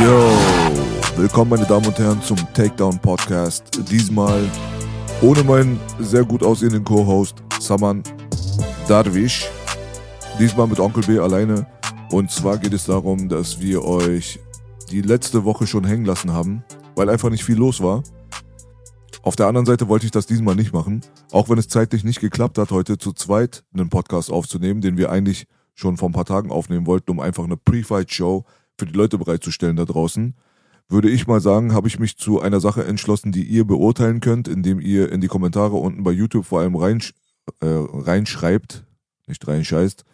Yo, willkommen meine Damen und Herren zum Takedown Podcast. Diesmal ohne meinen sehr gut aussehenden Co-Host Saman Darwish. Diesmal mit Onkel B alleine. Und zwar geht es darum, dass wir euch die letzte Woche schon hängen lassen haben, weil einfach nicht viel los war. Auf der anderen Seite wollte ich das diesmal nicht machen, auch wenn es zeitlich nicht geklappt hat, heute zu zweit einen Podcast aufzunehmen, den wir eigentlich schon vor ein paar Tagen aufnehmen wollten, um einfach eine Pre-Fight-Show für die Leute bereitzustellen da draußen. Würde ich mal sagen, habe ich mich zu einer Sache entschlossen, die ihr beurteilen könnt, indem ihr in die Kommentare unten bei YouTube vor allem reinsch äh, reinschreibt, nicht reinscheißt,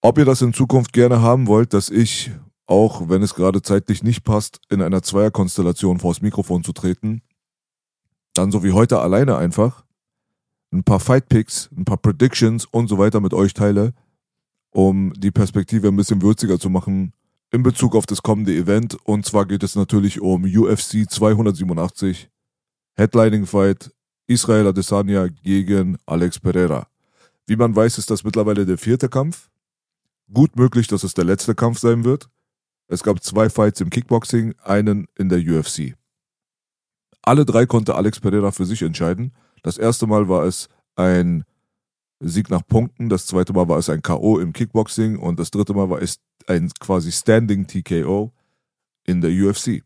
ob ihr das in Zukunft gerne haben wollt, dass ich, auch wenn es gerade zeitlich nicht passt, in einer Zweierkonstellation vors Mikrofon zu treten, dann so wie heute alleine einfach ein paar Fight Picks, ein paar Predictions und so weiter mit euch teile, um die Perspektive ein bisschen würziger zu machen in Bezug auf das kommende Event. Und zwar geht es natürlich um UFC 287, Headlining Fight Israel Adesanya gegen Alex Pereira. Wie man weiß, ist das mittlerweile der vierte Kampf. Gut möglich, dass es der letzte Kampf sein wird. Es gab zwei Fights im Kickboxing, einen in der UFC. Alle drei konnte Alex Pereira für sich entscheiden. Das erste Mal war es ein Sieg nach Punkten, das zweite Mal war es ein KO im Kickboxing und das dritte Mal war es ein quasi Standing TKO in der UFC.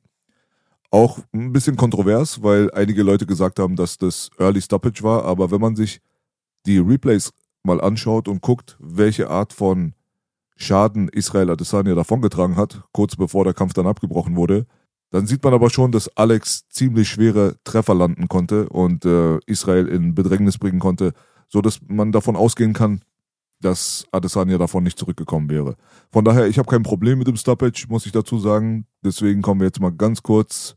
Auch ein bisschen kontrovers, weil einige Leute gesagt haben, dass das Early Stoppage war, aber wenn man sich die Replays mal anschaut und guckt, welche Art von Schaden Israel Adesanya davongetragen hat, kurz bevor der Kampf dann abgebrochen wurde, dann sieht man aber schon, dass Alex ziemlich schwere Treffer landen konnte und äh, Israel in Bedrängnis bringen konnte, so dass man davon ausgehen kann, dass Adesanya davon nicht zurückgekommen wäre. Von daher, ich habe kein Problem mit dem Stoppage, muss ich dazu sagen. Deswegen kommen wir jetzt mal ganz kurz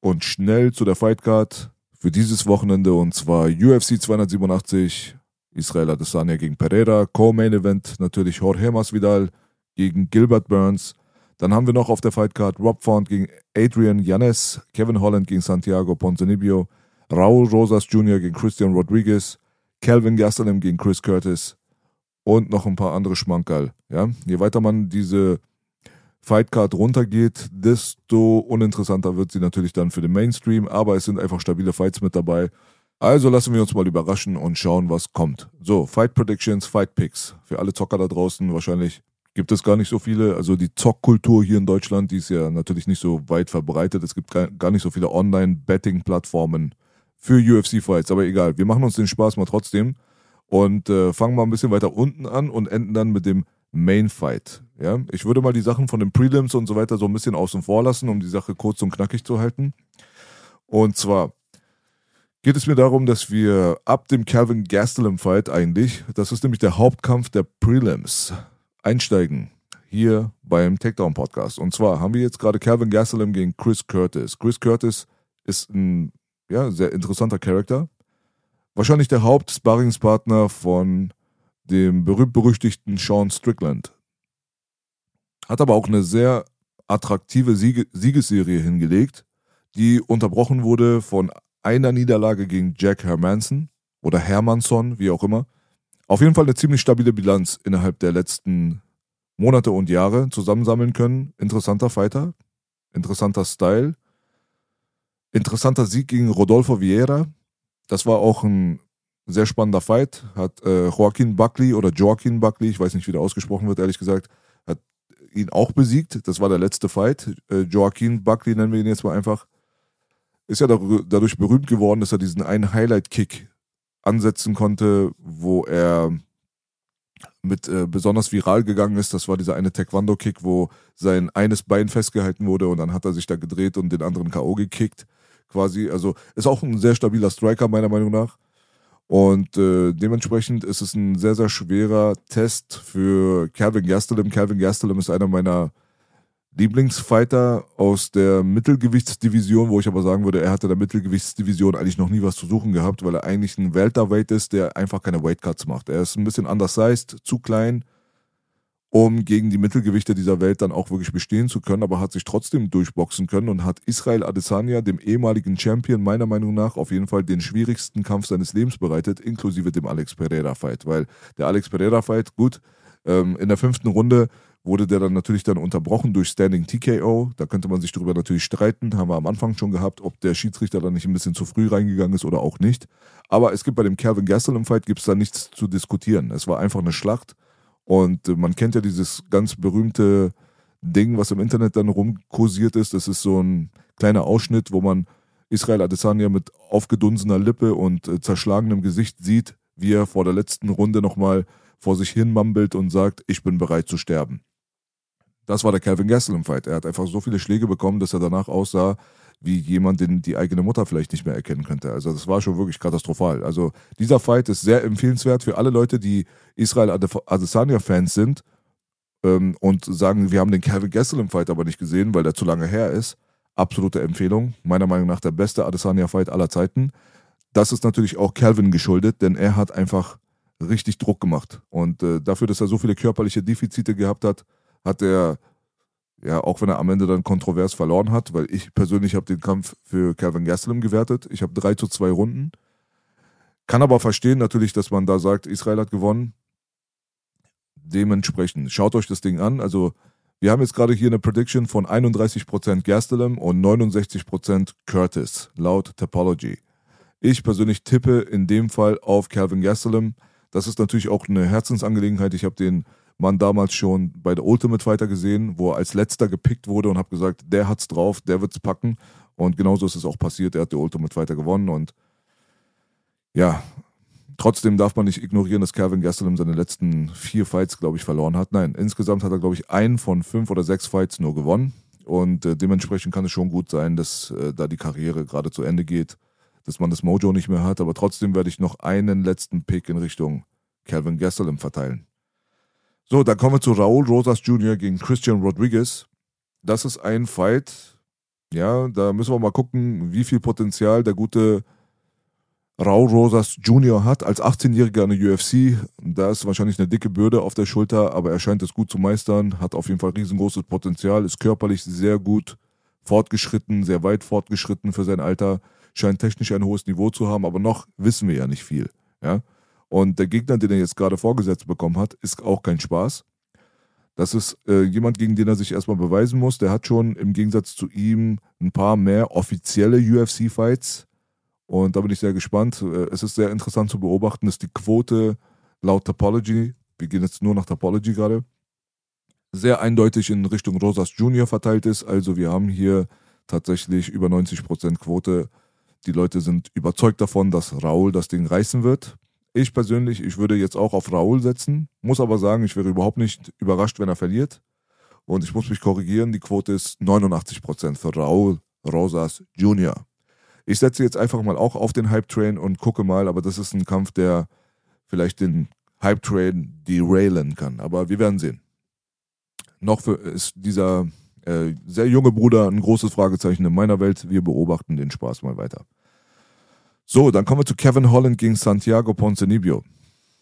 und schnell zu der Fightcard für dieses Wochenende und zwar UFC 287 Israel Adesanya gegen Pereira, Co-Main Event natürlich Jorge Masvidal gegen Gilbert Burns. Dann haben wir noch auf der Fightcard Rob Font gegen Adrian Yanes, Kevin Holland gegen Santiago Ponzinibbio, Raul Rosas Jr. gegen Christian Rodriguez, Calvin Gastelum gegen Chris Curtis und noch ein paar andere Schmankerl. Ja? Je weiter man diese Fightcard runtergeht, desto uninteressanter wird sie natürlich dann für den Mainstream, aber es sind einfach stabile Fights mit dabei. Also lassen wir uns mal überraschen und schauen, was kommt. So, Fight Predictions, Fight Picks. Für alle Zocker da draußen wahrscheinlich gibt es gar nicht so viele. Also die Zockkultur hier in Deutschland, die ist ja natürlich nicht so weit verbreitet. Es gibt gar nicht so viele Online-Betting-Plattformen für UFC-Fights. Aber egal, wir machen uns den Spaß mal trotzdem und äh, fangen mal ein bisschen weiter unten an und enden dann mit dem Main Fight. Ja, ich würde mal die Sachen von den Prelims und so weiter so ein bisschen außen vor lassen, um die Sache kurz und knackig zu halten. Und zwar geht es mir darum, dass wir ab dem Calvin Gastelum Fight eigentlich, das ist nämlich der Hauptkampf der Prelims, einsteigen hier beim Takedown Podcast. Und zwar haben wir jetzt gerade Calvin Gastelum gegen Chris Curtis. Chris Curtis ist ein ja, sehr interessanter Charakter. Wahrscheinlich der Hauptsparringspartner von dem berühmt-berüchtigten Sean Strickland. Hat aber auch eine sehr attraktive Siege Siegesserie hingelegt, die unterbrochen wurde von einer Niederlage gegen Jack Hermanson oder Hermansson, wie auch immer. Auf jeden Fall eine ziemlich stabile Bilanz innerhalb der letzten Monate und Jahre zusammensammeln können. Interessanter Fighter, interessanter Style, interessanter Sieg gegen Rodolfo Vieira. Das war auch ein sehr spannender Fight. Hat äh, Joaquin Buckley oder Joaquin Buckley, ich weiß nicht, wie der ausgesprochen wird, ehrlich gesagt, hat ihn auch besiegt. Das war der letzte Fight. Äh, Joaquin Buckley nennen wir ihn jetzt mal einfach ist ja dadurch berühmt geworden, dass er diesen einen Highlight-Kick ansetzen konnte, wo er mit äh, besonders viral gegangen ist. Das war dieser eine Taekwondo-Kick, wo sein eines Bein festgehalten wurde und dann hat er sich da gedreht und den anderen K.O. gekickt. Quasi. Also ist auch ein sehr stabiler Striker, meiner Meinung nach. Und äh, dementsprechend ist es ein sehr, sehr schwerer Test für Calvin Gastelum. Calvin Gastelum ist einer meiner Lieblingsfighter aus der Mittelgewichtsdivision, wo ich aber sagen würde, er hatte der Mittelgewichtsdivision eigentlich noch nie was zu suchen gehabt, weil er eigentlich ein Welterweight ist, der einfach keine Weightcuts macht. Er ist ein bisschen undersized, zu klein, um gegen die Mittelgewichte dieser Welt dann auch wirklich bestehen zu können, aber hat sich trotzdem durchboxen können und hat Israel Adesanya, dem ehemaligen Champion, meiner Meinung nach auf jeden Fall den schwierigsten Kampf seines Lebens bereitet, inklusive dem Alex Pereira-Fight, weil der Alex Pereira-Fight, gut, ähm, in der fünften Runde wurde der dann natürlich dann unterbrochen durch Standing TKO. Da könnte man sich darüber natürlich streiten, haben wir am Anfang schon gehabt, ob der Schiedsrichter dann nicht ein bisschen zu früh reingegangen ist oder auch nicht. Aber es gibt bei dem Calvin Gastelum Fight gibt es da nichts zu diskutieren. Es war einfach eine Schlacht und äh, man kennt ja dieses ganz berühmte Ding, was im Internet dann rumkursiert ist. Das ist so ein kleiner Ausschnitt, wo man Israel Adesanya mit aufgedunsener Lippe und äh, zerschlagenem Gesicht sieht, wie er vor der letzten Runde nochmal vor sich hin mumbelt und sagt, ich bin bereit zu sterben. Das war der Calvin Gastelum Fight. Er hat einfach so viele Schläge bekommen, dass er danach aussah wie jemand, den die eigene Mutter vielleicht nicht mehr erkennen könnte. Also das war schon wirklich katastrophal. Also dieser Fight ist sehr empfehlenswert für alle Leute, die Israel Adesanya-Fans sind ähm, und sagen, wir haben den Calvin Gastelum Fight aber nicht gesehen, weil der zu lange her ist. Absolute Empfehlung. Meiner Meinung nach der beste Adesanya-Fight aller Zeiten. Das ist natürlich auch Calvin geschuldet, denn er hat einfach richtig Druck gemacht. Und äh, dafür, dass er so viele körperliche Defizite gehabt hat, hat er, ja, auch wenn er am Ende dann kontrovers verloren hat, weil ich persönlich habe den Kampf für Calvin Gastelum gewertet. Ich habe drei zu zwei Runden. Kann aber verstehen natürlich, dass man da sagt, Israel hat gewonnen. Dementsprechend, schaut euch das Ding an. Also, wir haben jetzt gerade hier eine Prediction von 31% Gastelum und 69% Curtis, laut Topology. Ich persönlich tippe in dem Fall auf Calvin Gastelum. Das ist natürlich auch eine Herzensangelegenheit. Ich habe den Mann damals schon bei der Ultimate Fighter gesehen, wo er als letzter gepickt wurde und habe gesagt, der hat's drauf, der wird's packen. Und genauso ist es auch passiert. Er hat die Ultimate Fighter gewonnen und ja, trotzdem darf man nicht ignorieren, dass Calvin Gastelum seine letzten vier Fights, glaube ich, verloren hat. Nein, insgesamt hat er, glaube ich, einen von fünf oder sechs Fights nur gewonnen. Und äh, dementsprechend kann es schon gut sein, dass äh, da die Karriere gerade zu Ende geht dass man das Mojo nicht mehr hat, aber trotzdem werde ich noch einen letzten Pick in Richtung Calvin Gastelum verteilen. So, dann kommen wir zu Raul Rosas Jr. gegen Christian Rodriguez. Das ist ein Fight, ja, da müssen wir mal gucken, wie viel Potenzial der gute Raul Rosas Jr. hat. Als 18-Jähriger in der UFC, da ist wahrscheinlich eine dicke Bürde auf der Schulter, aber er scheint es gut zu meistern, hat auf jeden Fall riesengroßes Potenzial, ist körperlich sehr gut fortgeschritten, sehr weit fortgeschritten für sein Alter scheint technisch ein hohes Niveau zu haben, aber noch wissen wir ja nicht viel. Ja? Und der Gegner, den er jetzt gerade vorgesetzt bekommen hat, ist auch kein Spaß. Das ist äh, jemand, gegen den er sich erstmal beweisen muss. Der hat schon im Gegensatz zu ihm ein paar mehr offizielle UFC-Fights. Und da bin ich sehr gespannt. Äh, es ist sehr interessant zu beobachten, dass die Quote laut Topology, wir gehen jetzt nur nach Topology gerade, sehr eindeutig in Richtung Rosas Junior verteilt ist. Also wir haben hier tatsächlich über 90% Quote die Leute sind überzeugt davon, dass Raul das Ding reißen wird. Ich persönlich, ich würde jetzt auch auf Raul setzen, muss aber sagen, ich wäre überhaupt nicht überrascht, wenn er verliert. Und ich muss mich korrigieren, die Quote ist 89% für Raul Rosas Jr. Ich setze jetzt einfach mal auch auf den Hype-Train und gucke mal, aber das ist ein Kampf, der vielleicht den Hype-Train derailen kann. Aber wir werden sehen. Noch für, ist dieser äh, sehr junge Bruder, ein großes Fragezeichen in meiner Welt. Wir beobachten den Spaß mal weiter. So, dann kommen wir zu Kevin Holland gegen Santiago Ponzinibbio.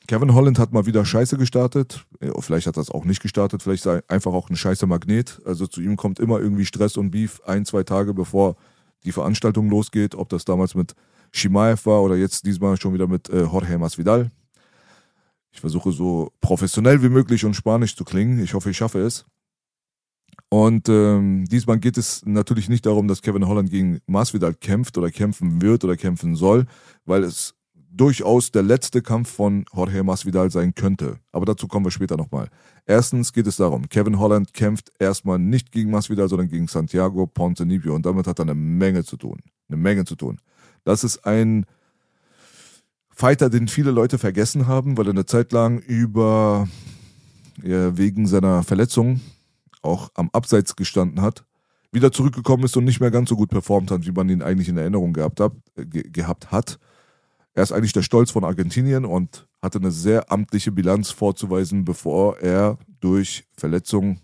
Kevin Holland hat mal wieder Scheiße gestartet. Vielleicht hat er es auch nicht gestartet. Vielleicht sei einfach auch ein scheiße Magnet. Also zu ihm kommt immer irgendwie Stress und Beef ein, zwei Tage bevor die Veranstaltung losgeht. Ob das damals mit Shimaev war oder jetzt diesmal schon wieder mit äh, Jorge Masvidal. Ich versuche so professionell wie möglich und spanisch zu klingen. Ich hoffe, ich schaffe es. Und ähm, diesmal geht es natürlich nicht darum, dass Kevin Holland gegen Masvidal kämpft oder kämpfen wird oder kämpfen soll, weil es durchaus der letzte Kampf von Jorge Masvidal sein könnte. Aber dazu kommen wir später nochmal. Erstens geht es darum, Kevin Holland kämpft erstmal nicht gegen Masvidal, sondern gegen Santiago Ponzinibbio und damit hat er eine Menge zu tun. Eine Menge zu tun. Das ist ein Fighter, den viele Leute vergessen haben, weil er eine Zeit lang über ja, wegen seiner Verletzung auch am Abseits gestanden hat, wieder zurückgekommen ist und nicht mehr ganz so gut performt hat, wie man ihn eigentlich in Erinnerung gehabt, hat, äh, ge gehabt hat. Er ist eigentlich der Stolz von Argentinien und hatte eine sehr amtliche Bilanz vorzuweisen, bevor er durch Verletzung,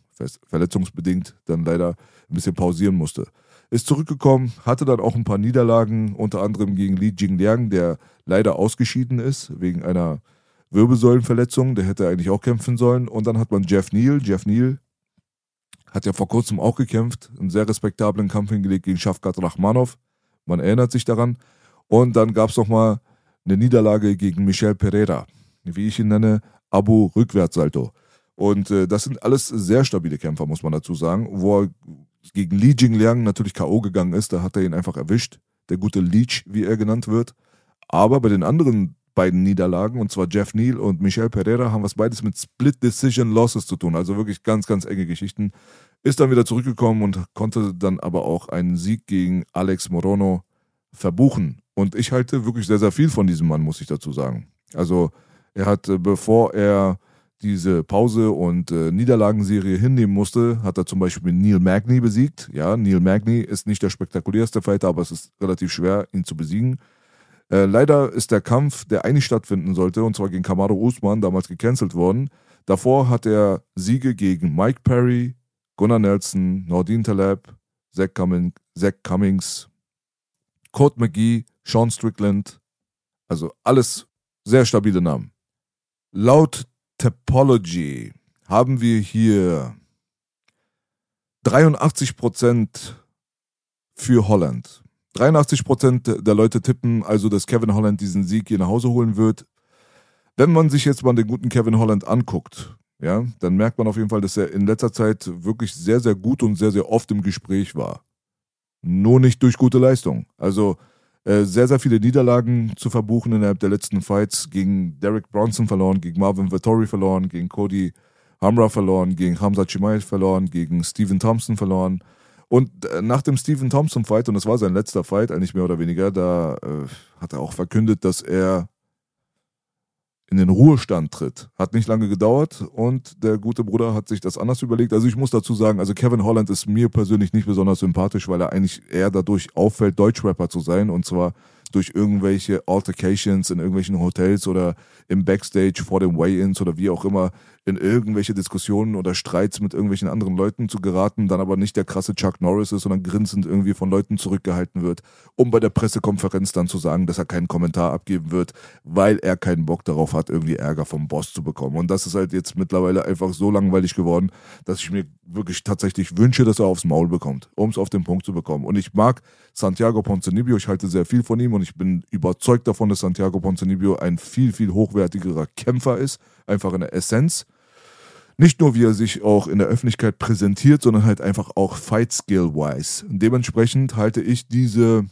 verletzungsbedingt dann leider ein bisschen pausieren musste. Ist zurückgekommen, hatte dann auch ein paar Niederlagen, unter anderem gegen Li Jingliang, der leider ausgeschieden ist wegen einer Wirbelsäulenverletzung. Der hätte eigentlich auch kämpfen sollen. Und dann hat man Jeff Neal. Jeff Neal hat ja vor kurzem auch gekämpft, einen sehr respektablen Kampf hingelegt gegen Shafkat Rachmanov. Man erinnert sich daran. Und dann gab es nochmal eine Niederlage gegen Michel Pereira, wie ich ihn nenne, Abu Rückwärtssalto. Und äh, das sind alles sehr stabile Kämpfer, muss man dazu sagen. Wo er gegen Li Jingliang natürlich K.O. gegangen ist, da hat er ihn einfach erwischt. Der gute Leech, wie er genannt wird. Aber bei den anderen beiden Niederlagen, und zwar Jeff Neal und Michel Pereira, haben was beides mit Split Decision Losses zu tun. Also wirklich ganz, ganz enge Geschichten. Ist dann wieder zurückgekommen und konnte dann aber auch einen Sieg gegen Alex Morono verbuchen. Und ich halte wirklich sehr, sehr viel von diesem Mann, muss ich dazu sagen. Also er hat, äh, bevor er diese Pause und äh, Niederlagenserie hinnehmen musste, hat er zum Beispiel Neil Magny besiegt. Ja, Neil Magny ist nicht der spektakulärste Fighter, aber es ist relativ schwer, ihn zu besiegen. Äh, leider ist der Kampf, der eigentlich stattfinden sollte, und zwar gegen Kamaro Usman, damals gecancelt worden. Davor hat er Siege gegen Mike Perry, Gunnar Nelson, Nordin Taleb, Zach, Cumming, Zach Cummings, Code McGee, Sean Strickland. Also alles sehr stabile Namen. Laut Topology haben wir hier 83% für Holland. 83% der Leute tippen also, dass Kevin Holland diesen Sieg hier nach Hause holen wird. Wenn man sich jetzt mal den guten Kevin Holland anguckt, ja, dann merkt man auf jeden Fall, dass er in letzter Zeit wirklich sehr, sehr gut und sehr, sehr oft im Gespräch war. Nur nicht durch gute Leistung. Also äh, sehr, sehr viele Niederlagen zu verbuchen innerhalb der letzten Fights. Gegen Derek Bronson verloren, gegen Marvin Vittori verloren, gegen Cody Hamra verloren, gegen Hamza Chimaev verloren, gegen Stephen Thompson verloren. Und äh, nach dem Stephen Thompson Fight, und das war sein letzter Fight, eigentlich mehr oder weniger, da äh, hat er auch verkündet, dass er in den Ruhestand tritt. Hat nicht lange gedauert und der gute Bruder hat sich das anders überlegt. Also ich muss dazu sagen, also Kevin Holland ist mir persönlich nicht besonders sympathisch, weil er eigentlich eher dadurch auffällt, Deutschrapper zu sein und zwar durch irgendwelche Altercations in irgendwelchen Hotels oder im Backstage vor den Weigh-ins oder wie auch immer in irgendwelche Diskussionen oder Streits mit irgendwelchen anderen Leuten zu geraten, dann aber nicht der krasse Chuck Norris ist, sondern grinsend irgendwie von Leuten zurückgehalten wird, um bei der Pressekonferenz dann zu sagen, dass er keinen Kommentar abgeben wird, weil er keinen Bock darauf hat, irgendwie Ärger vom Boss zu bekommen. Und das ist halt jetzt mittlerweile einfach so langweilig geworden, dass ich mir wirklich tatsächlich wünsche, dass er aufs Maul bekommt, um es auf den Punkt zu bekommen. Und ich mag Santiago Ponzinibbio, ich halte sehr viel von ihm und ich bin überzeugt davon, dass Santiago Ponzinibbio ein viel, viel hochwertigerer Kämpfer ist, einfach in der Essenz nicht nur wie er sich auch in der Öffentlichkeit präsentiert, sondern halt einfach auch Fight Skill wise. Dementsprechend halte ich diese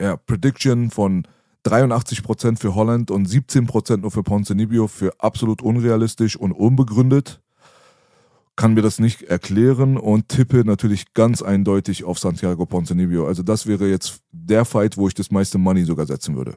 ja, Prediction von 83% für Holland und 17% nur für Ponzinibbio für absolut unrealistisch und unbegründet. Kann mir das nicht erklären und tippe natürlich ganz eindeutig auf Santiago Ponzinibbio. Also das wäre jetzt der Fight, wo ich das meiste Money sogar setzen würde.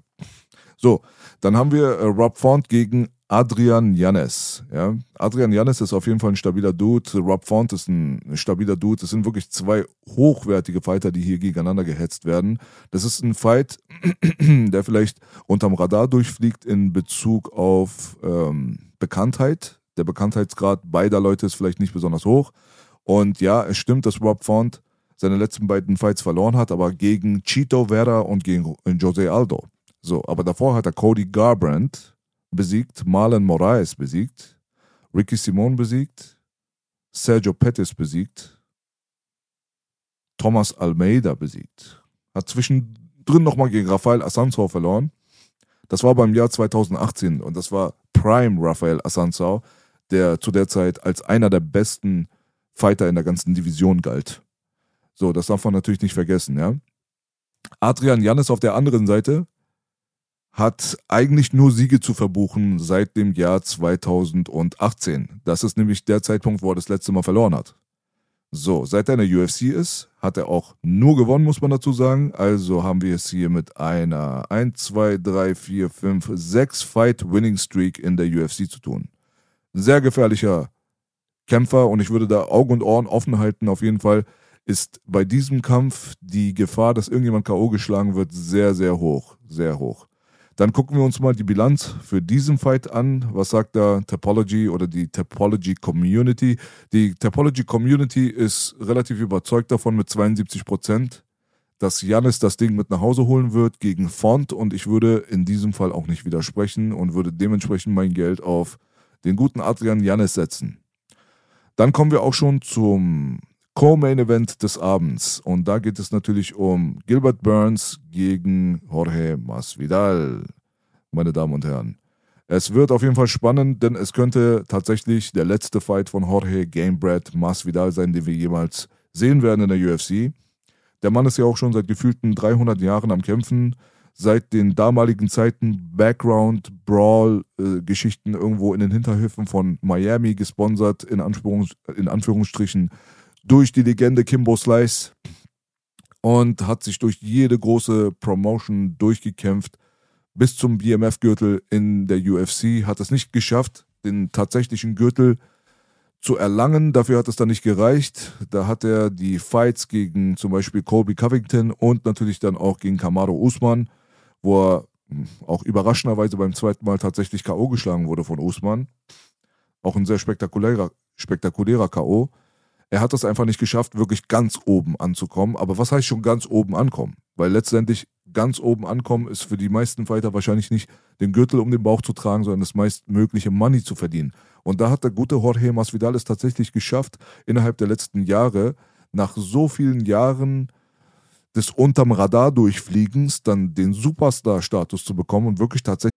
So, dann haben wir äh, Rob Font gegen Adrian Janes. Ja? Adrian Janes ist auf jeden Fall ein stabiler Dude. Rob Font ist ein stabiler Dude. Es sind wirklich zwei hochwertige Fighter, die hier gegeneinander gehetzt werden. Das ist ein Fight, der vielleicht unterm Radar durchfliegt in Bezug auf ähm, Bekanntheit. Der Bekanntheitsgrad beider Leute ist vielleicht nicht besonders hoch. Und ja, es stimmt, dass Rob Font seine letzten beiden Fights verloren hat, aber gegen Chito Vera und gegen Jose Aldo. So, aber davor hat er Cody Garbrandt besiegt, Marlon Moraes besiegt, Ricky Simon besiegt, Sergio Pettis besiegt, Thomas Almeida besiegt. Hat zwischendrin nochmal gegen Rafael Assanzau verloren. Das war beim Jahr 2018 und das war Prime Rafael Assanzau, der zu der Zeit als einer der besten Fighter in der ganzen Division galt. So, das darf man natürlich nicht vergessen, ja. Adrian Jannis auf der anderen Seite hat eigentlich nur Siege zu verbuchen seit dem Jahr 2018. Das ist nämlich der Zeitpunkt, wo er das letzte Mal verloren hat. So, seit er in der UFC ist, hat er auch nur gewonnen, muss man dazu sagen. Also haben wir es hier mit einer 1, 2, 3, 4, 5, 6 Fight-Winning-Streak in der UFC zu tun. Sehr gefährlicher Kämpfer und ich würde da Augen und Ohren offen halten. Auf jeden Fall ist bei diesem Kampf die Gefahr, dass irgendjemand K.O. geschlagen wird, sehr, sehr hoch. Sehr hoch. Dann gucken wir uns mal die Bilanz für diesen Fight an. Was sagt da Topology oder die Topology Community? Die Topology Community ist relativ überzeugt davon mit 72 Prozent, dass Janis das Ding mit nach Hause holen wird gegen Font und ich würde in diesem Fall auch nicht widersprechen und würde dementsprechend mein Geld auf den guten Adrian Janis setzen. Dann kommen wir auch schon zum Co-Main Event des Abends. Und da geht es natürlich um Gilbert Burns gegen Jorge Masvidal, meine Damen und Herren. Es wird auf jeden Fall spannend, denn es könnte tatsächlich der letzte Fight von Jorge Gamebred Masvidal sein, den wir jemals sehen werden in der UFC. Der Mann ist ja auch schon seit gefühlten 300 Jahren am Kämpfen, seit den damaligen Zeiten Background, Brawl, äh, irgendwo in den Hinterhöfen von Miami gesponsert, in, Anführungs in Anführungsstrichen durch die Legende Kimbo Slice und hat sich durch jede große Promotion durchgekämpft bis zum BMF-Gürtel in der UFC. Hat es nicht geschafft, den tatsächlichen Gürtel zu erlangen. Dafür hat es dann nicht gereicht. Da hat er die Fights gegen zum Beispiel Colby Covington und natürlich dann auch gegen Kamaro Usman, wo er hm, auch überraschenderweise beim zweiten Mal tatsächlich K.O. geschlagen wurde von Usman. Auch ein sehr spektakulärer, spektakulärer K.O. Er hat es einfach nicht geschafft, wirklich ganz oben anzukommen. Aber was heißt schon ganz oben ankommen? Weil letztendlich ganz oben ankommen ist für die meisten Fighter wahrscheinlich nicht den Gürtel um den Bauch zu tragen, sondern das meistmögliche Money zu verdienen. Und da hat der gute Jorge Masvidal es tatsächlich geschafft, innerhalb der letzten Jahre, nach so vielen Jahren des unterm Radar durchfliegens, dann den Superstar-Status zu bekommen und wirklich tatsächlich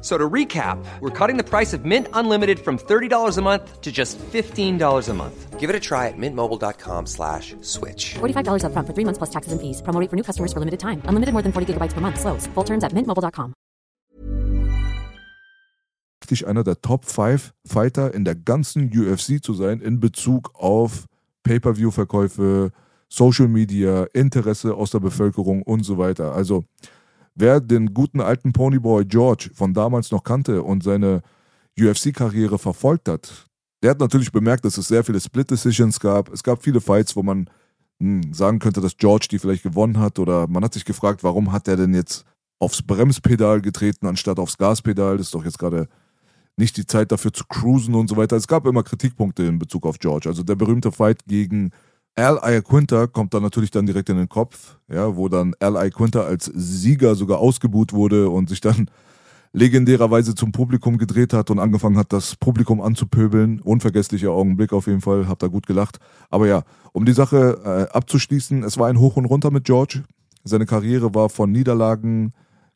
So to recap, we're cutting the price of Mint Unlimited from $30 a month to just $15 a month. Give it a try at mintmobile.com slash switch. $45 up front for three months plus taxes and fees. Promo rate for new customers for limited time. Unlimited more than 40 gigabytes per month. Slows. Full terms at mintmobile.com. einer der Top 5 Fighter in der ganzen UFC zu sein in Bezug auf Pay-Per-View-Verkäufe, Social Media, Interesse aus der Bevölkerung und so weiter. Also Wer den guten alten Ponyboy George von damals noch kannte und seine UFC-Karriere verfolgt hat, der hat natürlich bemerkt, dass es sehr viele Split-Decisions gab. Es gab viele Fights, wo man hm, sagen könnte, dass George die vielleicht gewonnen hat. Oder man hat sich gefragt, warum hat er denn jetzt aufs Bremspedal getreten anstatt aufs Gaspedal? Das ist doch jetzt gerade nicht die Zeit dafür zu cruisen und so weiter. Es gab immer Kritikpunkte in Bezug auf George. Also der berühmte Fight gegen Al Iaquinta kommt dann natürlich dann direkt in den Kopf, ja, wo dann Al Iaquinta als Sieger sogar ausgebuht wurde und sich dann legendärerweise zum Publikum gedreht hat und angefangen hat, das Publikum anzupöbeln. Unvergesslicher Augenblick auf jeden Fall, hab da gut gelacht. Aber ja, um die Sache äh, abzuschließen, es war ein Hoch und Runter mit George. Seine Karriere war von Niederlagen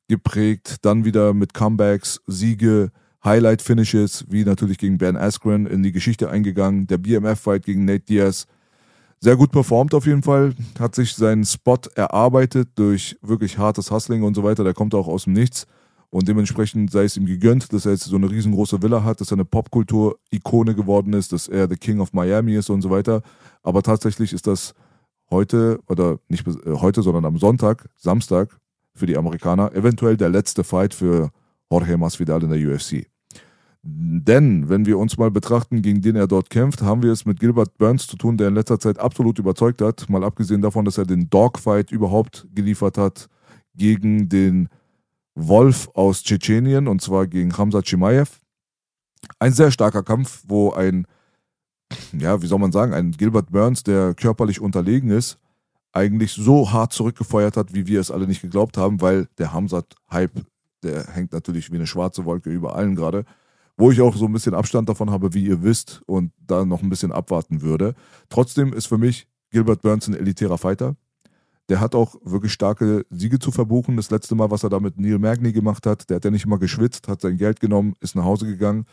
geprägt, dann wieder mit Comebacks, Siege, Highlight-Finishes, wie natürlich gegen Ben Askren in die Geschichte eingegangen, der BMF-Fight gegen Nate Diaz, sehr gut performt auf jeden Fall, hat sich seinen Spot erarbeitet durch wirklich hartes Hustling und so weiter. Der kommt auch aus dem Nichts. Und dementsprechend sei es ihm gegönnt, dass er jetzt so eine riesengroße Villa hat, dass er eine Popkultur-Ikone geworden ist, dass er the King of Miami ist und so weiter. Aber tatsächlich ist das heute, oder nicht äh, heute, sondern am Sonntag, Samstag, für die Amerikaner, eventuell der letzte Fight für Jorge Masvidal in der UFC. Denn, wenn wir uns mal betrachten, gegen den er dort kämpft, haben wir es mit Gilbert Burns zu tun, der in letzter Zeit absolut überzeugt hat. Mal abgesehen davon, dass er den Dogfight überhaupt geliefert hat gegen den Wolf aus Tschetschenien, und zwar gegen Hamza Chimaev. Ein sehr starker Kampf, wo ein, ja, wie soll man sagen, ein Gilbert Burns, der körperlich unterlegen ist, eigentlich so hart zurückgefeuert hat, wie wir es alle nicht geglaubt haben, weil der Hamzat-Hype, der hängt natürlich wie eine schwarze Wolke über allen gerade wo ich auch so ein bisschen Abstand davon habe, wie ihr wisst, und da noch ein bisschen abwarten würde. Trotzdem ist für mich Gilbert Burns ein elitärer Fighter. Der hat auch wirklich starke Siege zu verbuchen. Das letzte Mal, was er da mit Neil Magny gemacht hat, der hat ja nicht immer geschwitzt, hat sein Geld genommen, ist nach Hause gegangen.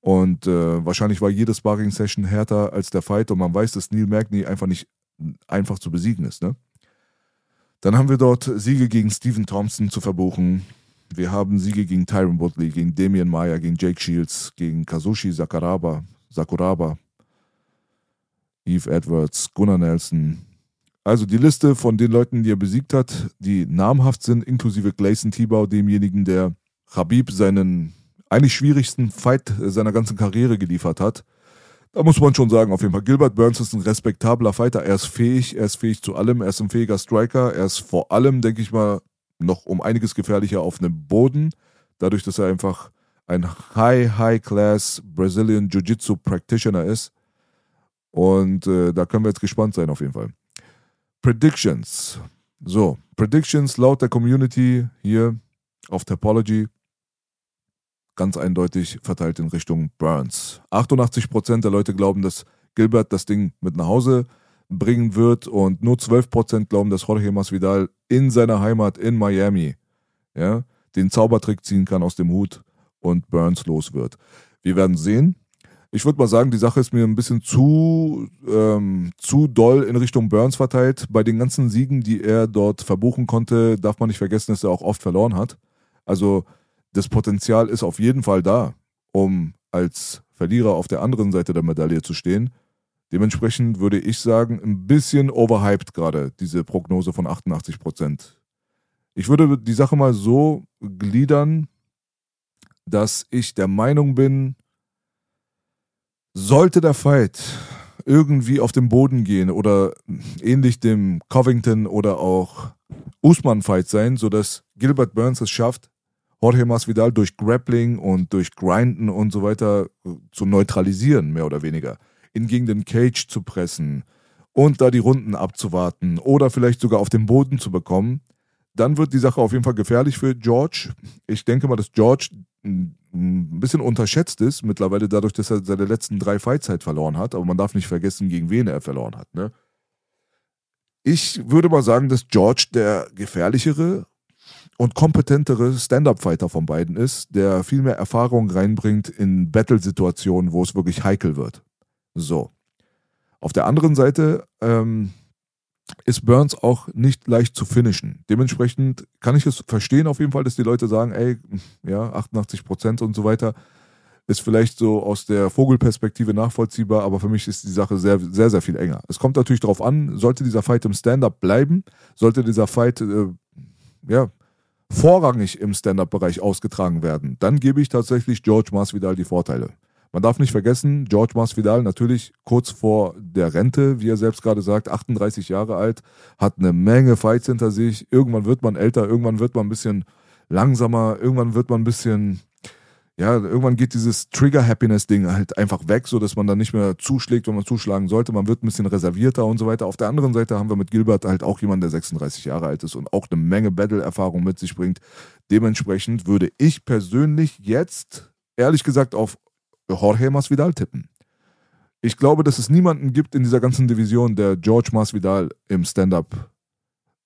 Und äh, wahrscheinlich war jede Sparring-Session härter als der Fight. Und man weiß, dass Neil Magny einfach nicht einfach zu besiegen ist. Ne? Dann haben wir dort Siege gegen Stephen Thompson zu verbuchen. Wir haben Siege gegen Tyron Woodley, gegen Damian Maya, gegen Jake Shields, gegen Kazushi Sakuraba, Sakuraba, Eve Edwards, Gunnar Nelson. Also die Liste von den Leuten, die er besiegt hat, die namhaft sind, inklusive Gleison Tibau, demjenigen, der Habib seinen eigentlich schwierigsten Fight seiner ganzen Karriere geliefert hat. Da muss man schon sagen, auf jeden Fall, Gilbert Burns ist ein respektabler Fighter. Er ist fähig, er ist fähig zu allem, er ist ein fähiger Striker. Er ist vor allem, denke ich mal, noch um einiges gefährlicher auf einem Boden. Dadurch, dass er einfach ein High, High Class Brazilian Jiu-Jitsu Practitioner ist. Und äh, da können wir jetzt gespannt sein, auf jeden Fall. Predictions. So, Predictions laut der Community hier auf Topology ganz eindeutig verteilt in Richtung Burns. 88% der Leute glauben, dass Gilbert das Ding mit nach Hause bringen wird und nur 12% glauben, dass Jorge Masvidal in seiner Heimat in Miami ja, den Zaubertrick ziehen kann aus dem Hut und Burns los wird. Wir werden sehen. Ich würde mal sagen, die Sache ist mir ein bisschen zu, ähm, zu doll in Richtung Burns verteilt. Bei den ganzen Siegen, die er dort verbuchen konnte, darf man nicht vergessen, dass er auch oft verloren hat. Also das Potenzial ist auf jeden Fall da, um als Verlierer auf der anderen Seite der Medaille zu stehen. Dementsprechend würde ich sagen, ein bisschen overhyped gerade, diese Prognose von 88 Prozent. Ich würde die Sache mal so gliedern, dass ich der Meinung bin, sollte der Fight irgendwie auf den Boden gehen oder ähnlich dem Covington oder auch Usman-Fight sein, sodass Gilbert Burns es schafft, Jorge Masvidal durch Grappling und durch Grinden und so weiter zu neutralisieren, mehr oder weniger. Ihn gegen den Cage zu pressen und da die Runden abzuwarten oder vielleicht sogar auf den Boden zu bekommen, dann wird die Sache auf jeden Fall gefährlich für George. Ich denke mal, dass George ein bisschen unterschätzt ist, mittlerweile dadurch, dass er seine letzten drei Fights halt verloren hat. Aber man darf nicht vergessen, gegen wen er verloren hat. Ne? Ich würde mal sagen, dass George der gefährlichere und kompetentere Stand-up-Fighter von beiden ist, der viel mehr Erfahrung reinbringt in Battle-Situationen, wo es wirklich heikel wird. So. Auf der anderen Seite ähm, ist Burns auch nicht leicht zu finishen. Dementsprechend kann ich es verstehen auf jeden Fall, dass die Leute sagen, ey, ja, 88 Prozent und so weiter ist vielleicht so aus der Vogelperspektive nachvollziehbar, aber für mich ist die Sache sehr, sehr, sehr viel enger. Es kommt natürlich darauf an, sollte dieser Fight im Stand-up bleiben, sollte dieser Fight, äh, ja, vorrangig im Stand-up-Bereich ausgetragen werden, dann gebe ich tatsächlich George Masvidal die Vorteile. Man darf nicht vergessen, George Masvidal natürlich kurz vor der Rente, wie er selbst gerade sagt, 38 Jahre alt, hat eine Menge Fights hinter sich. Irgendwann wird man älter, irgendwann wird man ein bisschen langsamer, irgendwann wird man ein bisschen, ja, irgendwann geht dieses Trigger-Happiness-Ding halt einfach weg, sodass man dann nicht mehr zuschlägt, wenn man zuschlagen sollte. Man wird ein bisschen reservierter und so weiter. Auf der anderen Seite haben wir mit Gilbert halt auch jemanden, der 36 Jahre alt ist und auch eine Menge Battle-Erfahrung mit sich bringt. Dementsprechend würde ich persönlich jetzt, ehrlich gesagt, auf Jorge Masvidal tippen. Ich glaube, dass es niemanden gibt in dieser ganzen Division, der George Masvidal im Stand-up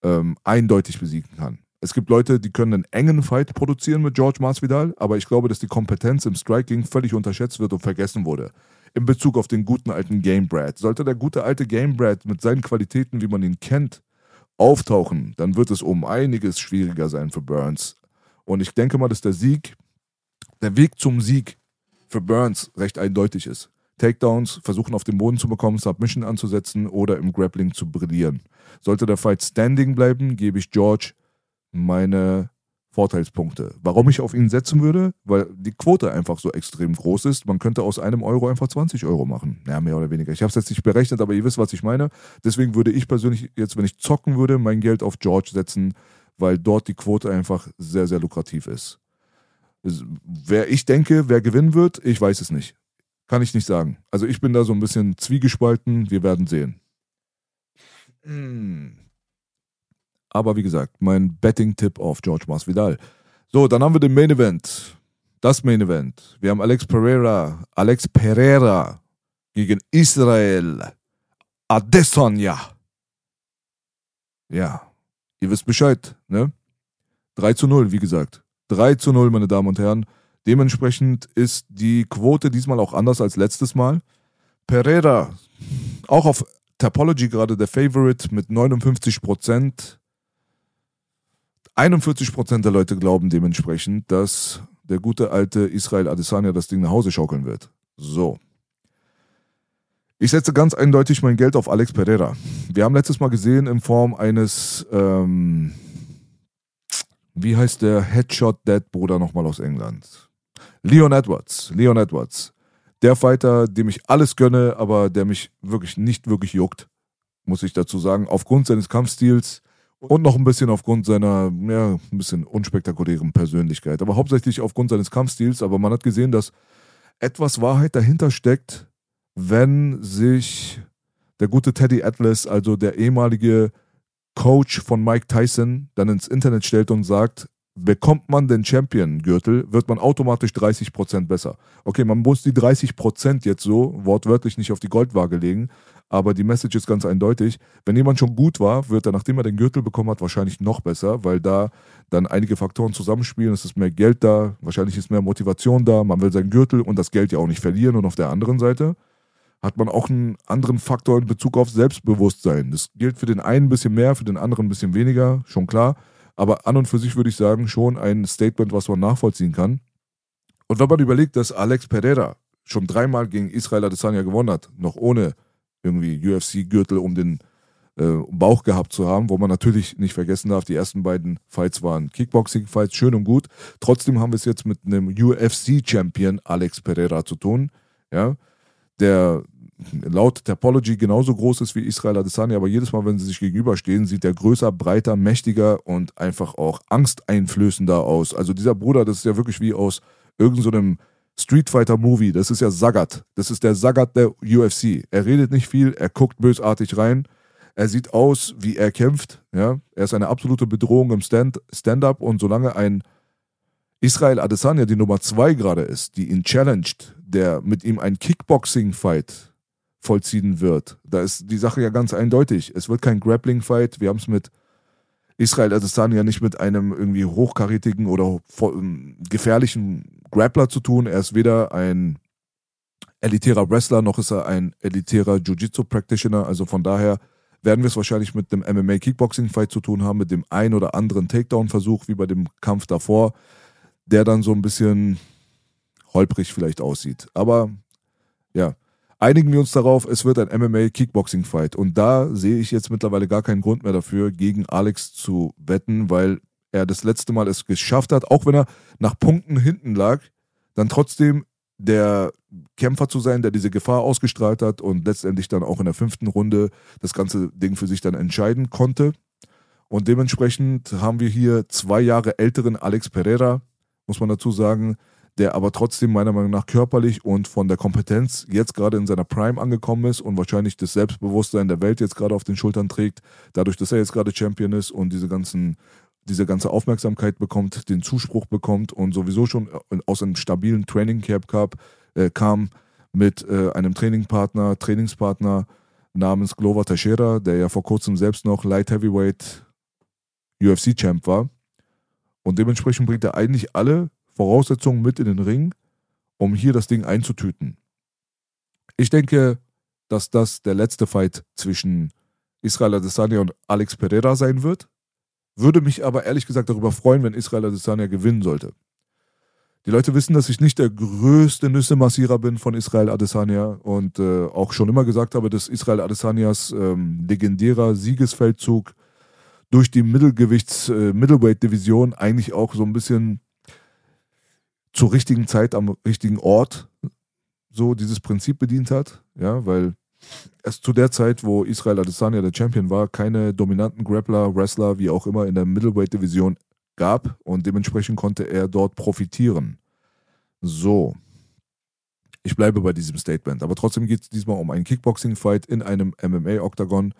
ähm, eindeutig besiegen kann. Es gibt Leute, die können einen engen Fight produzieren mit George Masvidal, aber ich glaube, dass die Kompetenz im Striking völlig unterschätzt wird und vergessen wurde. In Bezug auf den guten alten Game Brad. Sollte der gute alte Game Brad mit seinen Qualitäten, wie man ihn kennt, auftauchen, dann wird es um einiges schwieriger sein für Burns. Und ich denke mal, dass der Sieg, der Weg zum Sieg für Burns recht eindeutig ist. Takedowns versuchen auf den Boden zu bekommen, Submission anzusetzen oder im Grappling zu brillieren. Sollte der Fight standing bleiben, gebe ich George meine Vorteilspunkte. Warum ich auf ihn setzen würde? Weil die Quote einfach so extrem groß ist. Man könnte aus einem Euro einfach 20 Euro machen. Ja, mehr oder weniger. Ich habe es jetzt nicht berechnet, aber ihr wisst, was ich meine. Deswegen würde ich persönlich jetzt, wenn ich zocken würde, mein Geld auf George setzen, weil dort die Quote einfach sehr, sehr lukrativ ist. Wer ich denke, wer gewinnen wird, ich weiß es nicht. Kann ich nicht sagen. Also ich bin da so ein bisschen zwiegespalten. Wir werden sehen. Hm. Aber wie gesagt, mein Betting-Tipp auf George Masvidal. So, dann haben wir den Main Event. Das Main Event. Wir haben Alex Pereira, Alex Pereira gegen Israel Adesanya. Ja, ihr wisst Bescheid, ne? 3 zu 0, wie gesagt. 3 zu 0, meine Damen und Herren. Dementsprechend ist die Quote diesmal auch anders als letztes Mal. Pereira, auch auf Topology gerade der Favorite mit 59 Prozent. 41 Prozent der Leute glauben dementsprechend, dass der gute alte Israel Adesanya das Ding nach Hause schaukeln wird. So. Ich setze ganz eindeutig mein Geld auf Alex Pereira. Wir haben letztes Mal gesehen in Form eines, ähm, wie heißt der Headshot Dead Bruder nochmal aus England? Leon Edwards. Leon Edwards. Der Fighter, dem ich alles gönne, aber der mich wirklich nicht wirklich juckt, muss ich dazu sagen. Aufgrund seines Kampfstils und noch ein bisschen aufgrund seiner, ja, ein bisschen unspektakulären Persönlichkeit. Aber hauptsächlich aufgrund seines Kampfstils. Aber man hat gesehen, dass etwas Wahrheit dahinter steckt, wenn sich der gute Teddy Atlas, also der ehemalige Coach von Mike Tyson, dann ins Internet stellt und sagt, bekommt man den Champion-Gürtel, wird man automatisch 30% besser. Okay, man muss die 30% jetzt so wortwörtlich nicht auf die Goldwaage legen, aber die Message ist ganz eindeutig. Wenn jemand schon gut war, wird er, nachdem er den Gürtel bekommen hat, wahrscheinlich noch besser, weil da dann einige Faktoren zusammenspielen. Es ist mehr Geld da, wahrscheinlich ist mehr Motivation da, man will seinen Gürtel und das Geld ja auch nicht verlieren. Und auf der anderen Seite hat man auch einen anderen Faktor in Bezug auf Selbstbewusstsein. Das gilt für den einen ein bisschen mehr, für den anderen ein bisschen weniger, schon klar. Aber an und für sich würde ich sagen, schon ein Statement, was man nachvollziehen kann. Und wenn man überlegt, dass Alex Pereira schon dreimal gegen Israel Adesanya gewonnen hat, noch ohne irgendwie UFC-Gürtel um den äh, Bauch gehabt zu haben, wo man natürlich nicht vergessen darf, die ersten beiden Fights waren Kickboxing-Fights, schön und gut. Trotzdem haben wir es jetzt mit einem UFC-Champion Alex Pereira zu tun, ja, der laut Topology genauso groß ist wie Israel Adesanya, aber jedes Mal, wenn sie sich gegenüberstehen, sieht er größer, breiter, mächtiger und einfach auch angsteinflößender aus. Also dieser Bruder, das ist ja wirklich wie aus irgendeinem so Street Fighter Movie. Das ist ja Sagat. Das ist der Sagat der UFC. Er redet nicht viel, er guckt bösartig rein. Er sieht aus, wie er kämpft. Ja? Er ist eine absolute Bedrohung im Stand-up und solange ein Israel Adesanya die Nummer zwei gerade ist, die ihn challenged, der mit ihm ein Kickboxing-Fight vollziehen wird. Da ist die Sache ja ganz eindeutig. Es wird kein Grappling-Fight. Wir haben es mit Israel Adesanya nicht mit einem irgendwie hochkarätigen oder ähm, gefährlichen Grappler zu tun. Er ist weder ein elitärer Wrestler noch ist er ein elitärer Jiu-Jitsu-Practitioner. Also von daher werden wir es wahrscheinlich mit dem MMA-Kickboxing-Fight zu tun haben, mit dem ein oder anderen Takedown-Versuch, wie bei dem Kampf davor, der dann so ein bisschen holprig vielleicht aussieht. Aber ja, einigen wir uns darauf, es wird ein MMA-Kickboxing-Fight. Und da sehe ich jetzt mittlerweile gar keinen Grund mehr dafür, gegen Alex zu wetten, weil er das letzte Mal es geschafft hat, auch wenn er nach Punkten hinten lag, dann trotzdem der Kämpfer zu sein, der diese Gefahr ausgestrahlt hat und letztendlich dann auch in der fünften Runde das ganze Ding für sich dann entscheiden konnte. Und dementsprechend haben wir hier zwei Jahre älteren Alex Pereira, muss man dazu sagen, der aber trotzdem meiner Meinung nach körperlich und von der Kompetenz jetzt gerade in seiner Prime angekommen ist und wahrscheinlich das Selbstbewusstsein der Welt jetzt gerade auf den Schultern trägt, dadurch, dass er jetzt gerade Champion ist und diese ganzen diese ganze Aufmerksamkeit bekommt, den Zuspruch bekommt und sowieso schon aus einem stabilen Training Camp Cup, äh, kam mit äh, einem Trainingpartner, Trainingspartner namens Glover Teixeira, der ja vor kurzem selbst noch Light Heavyweight UFC Champ war. Und dementsprechend bringt er eigentlich alle Voraussetzungen mit in den Ring, um hier das Ding einzutüten. Ich denke, dass das der letzte Fight zwischen Israel Adesanya und Alex Pereira sein wird. Würde mich aber ehrlich gesagt darüber freuen, wenn Israel Adesanya gewinnen sollte. Die Leute wissen, dass ich nicht der größte Nüsse-Massierer bin von Israel Adesanya und äh, auch schon immer gesagt habe, dass Israel Adesanyas ähm, legendärer Siegesfeldzug durch die Mittelgewichts-, äh, eigentlich auch so ein bisschen zur richtigen Zeit am richtigen Ort so dieses Prinzip bedient hat, ja, weil es zu der Zeit, wo Israel Adesanya der Champion war, keine dominanten Grappler, Wrestler, wie auch immer in der Middleweight-Division gab und dementsprechend konnte er dort profitieren. So. Ich bleibe bei diesem Statement. Aber trotzdem geht es diesmal um einen Kickboxing-Fight in einem MMA-Oktagon.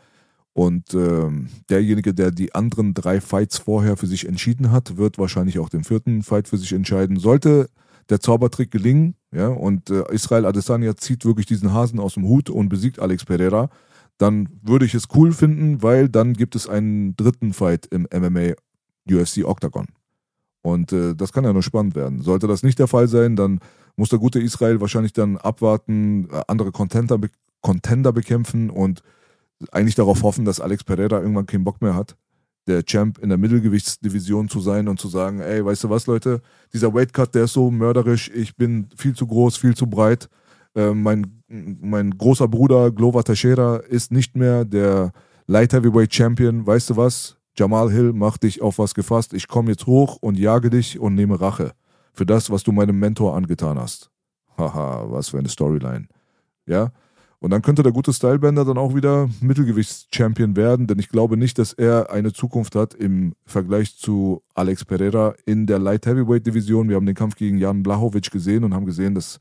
Und ähm, derjenige, der die anderen drei Fights vorher für sich entschieden hat, wird wahrscheinlich auch den vierten Fight für sich entscheiden. Sollte der Zaubertrick gelingen, ja, und äh, Israel Adesanya zieht wirklich diesen Hasen aus dem Hut und besiegt Alex Pereira, dann würde ich es cool finden, weil dann gibt es einen dritten Fight im MMA UFC Octagon. Und äh, das kann ja nur spannend werden. Sollte das nicht der Fall sein, dann muss der gute Israel wahrscheinlich dann abwarten, äh, andere Contender, Contender bekämpfen und eigentlich darauf hoffen, dass Alex Pereira irgendwann keinen Bock mehr hat der Champ in der Mittelgewichtsdivision zu sein und zu sagen, ey, weißt du was, Leute, dieser Weightcut, der ist so mörderisch, ich bin viel zu groß, viel zu breit, äh, mein mein großer Bruder Glover Teixeira ist nicht mehr der Light Heavyweight Champion. Weißt du was? Jamal Hill macht dich auf was gefasst. Ich komme jetzt hoch und jage dich und nehme Rache für das, was du meinem Mentor angetan hast. Haha, was für eine Storyline. Ja? Und dann könnte der gute Stylebender dann auch wieder Mittelgewichts-Champion werden, denn ich glaube nicht, dass er eine Zukunft hat im Vergleich zu Alex Pereira in der Light Heavyweight Division. Wir haben den Kampf gegen Jan Blachowicz gesehen und haben gesehen, dass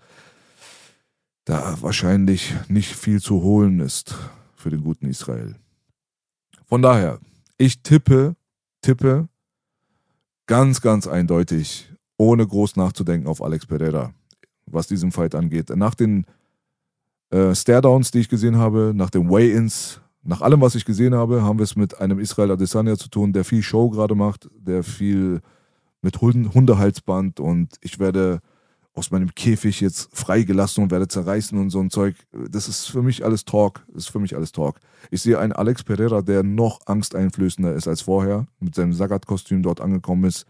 da wahrscheinlich nicht viel zu holen ist für den guten Israel. Von daher, ich tippe, tippe ganz, ganz eindeutig, ohne groß nachzudenken auf Alex Pereira, was diesen Fight angeht. Nach den äh, Staredowns, die ich gesehen habe, nach den Weigh-Ins, nach allem, was ich gesehen habe, haben wir es mit einem Israel Adesanya zu tun, der viel Show gerade macht, der viel mit Hundehalsband und ich werde aus meinem Käfig jetzt freigelassen und werde zerreißen und so ein Zeug. Das ist für mich alles Talk. Das ist für mich alles Talk. Ich sehe einen Alex Pereira, der noch angsteinflößender ist als vorher, mit seinem Sagat-Kostüm dort angekommen ist,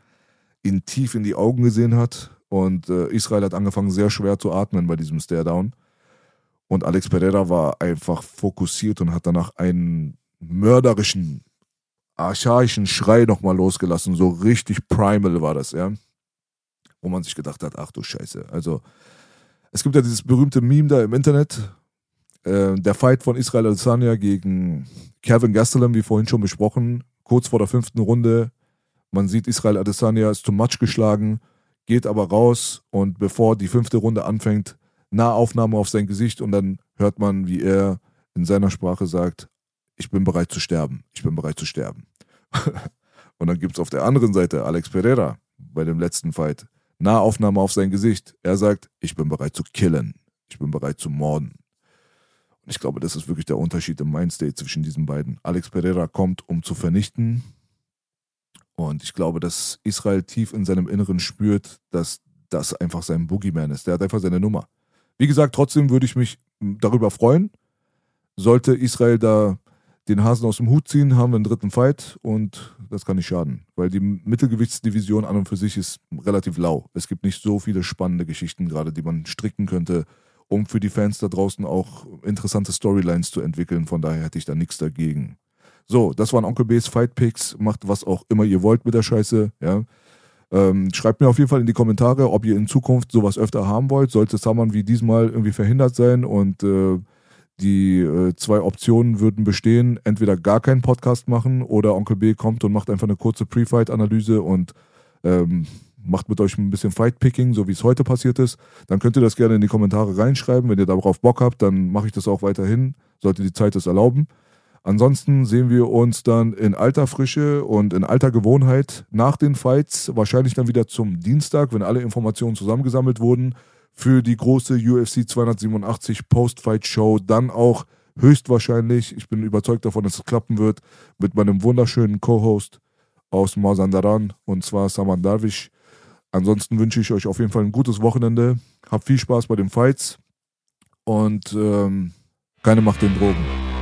ihn tief in die Augen gesehen hat und äh, Israel hat angefangen sehr schwer zu atmen bei diesem Stare-Down. Und Alex Pereira war einfach fokussiert und hat danach einen mörderischen, archaischen Schrei nochmal losgelassen. So richtig primal war das, ja. Wo man sich gedacht hat, ach du Scheiße. Also, es gibt ja dieses berühmte Meme da im Internet. Äh, der Fight von Israel Adesanya gegen Kevin Gastelum, wie vorhin schon besprochen, kurz vor der fünften Runde. Man sieht, Israel Adesanya ist zum Match geschlagen, geht aber raus und bevor die fünfte Runde anfängt, Nahaufnahme auf sein Gesicht und dann hört man, wie er in seiner Sprache sagt, ich bin bereit zu sterben, ich bin bereit zu sterben. und dann gibt es auf der anderen Seite Alex Pereira bei dem letzten Fight. Nahaufnahme auf sein Gesicht. Er sagt, ich bin bereit zu killen, ich bin bereit zu morden. Und ich glaube, das ist wirklich der Unterschied im Mindstate zwischen diesen beiden. Alex Pereira kommt, um zu vernichten. Und ich glaube, dass Israel tief in seinem Inneren spürt, dass das einfach sein Boogeyman ist. Der hat einfach seine Nummer. Wie gesagt, trotzdem würde ich mich darüber freuen. Sollte Israel da den Hasen aus dem Hut ziehen, haben wir einen dritten Fight und das kann nicht schaden, weil die Mittelgewichtsdivision an und für sich ist relativ lau. Es gibt nicht so viele spannende Geschichten gerade, die man stricken könnte, um für die Fans da draußen auch interessante Storylines zu entwickeln. Von daher hätte ich da nichts dagegen. So, das waren Onkel B's Fight Picks. Macht was auch immer ihr wollt mit der Scheiße, ja. Ähm, schreibt mir auf jeden Fall in die Kommentare, ob ihr in Zukunft sowas öfter haben wollt. Sollte Saman wie diesmal irgendwie verhindert sein und äh, die äh, zwei Optionen würden bestehen, entweder gar keinen Podcast machen oder Onkel B kommt und macht einfach eine kurze Pre-Fight-Analyse und ähm, macht mit euch ein bisschen Fight-Picking, so wie es heute passiert ist. Dann könnt ihr das gerne in die Kommentare reinschreiben. Wenn ihr darauf Bock habt, dann mache ich das auch weiterhin, sollte die Zeit es erlauben. Ansonsten sehen wir uns dann in alter Frische und in alter Gewohnheit nach den Fights, wahrscheinlich dann wieder zum Dienstag, wenn alle Informationen zusammengesammelt wurden, für die große UFC 287 Post-Fight-Show. Dann auch höchstwahrscheinlich, ich bin überzeugt davon, dass es klappen wird, mit meinem wunderschönen Co-Host aus Mazandaran und zwar Saman Darwish. Ansonsten wünsche ich euch auf jeden Fall ein gutes Wochenende. Habt viel Spaß bei den Fights und ähm, keine Macht den Drogen.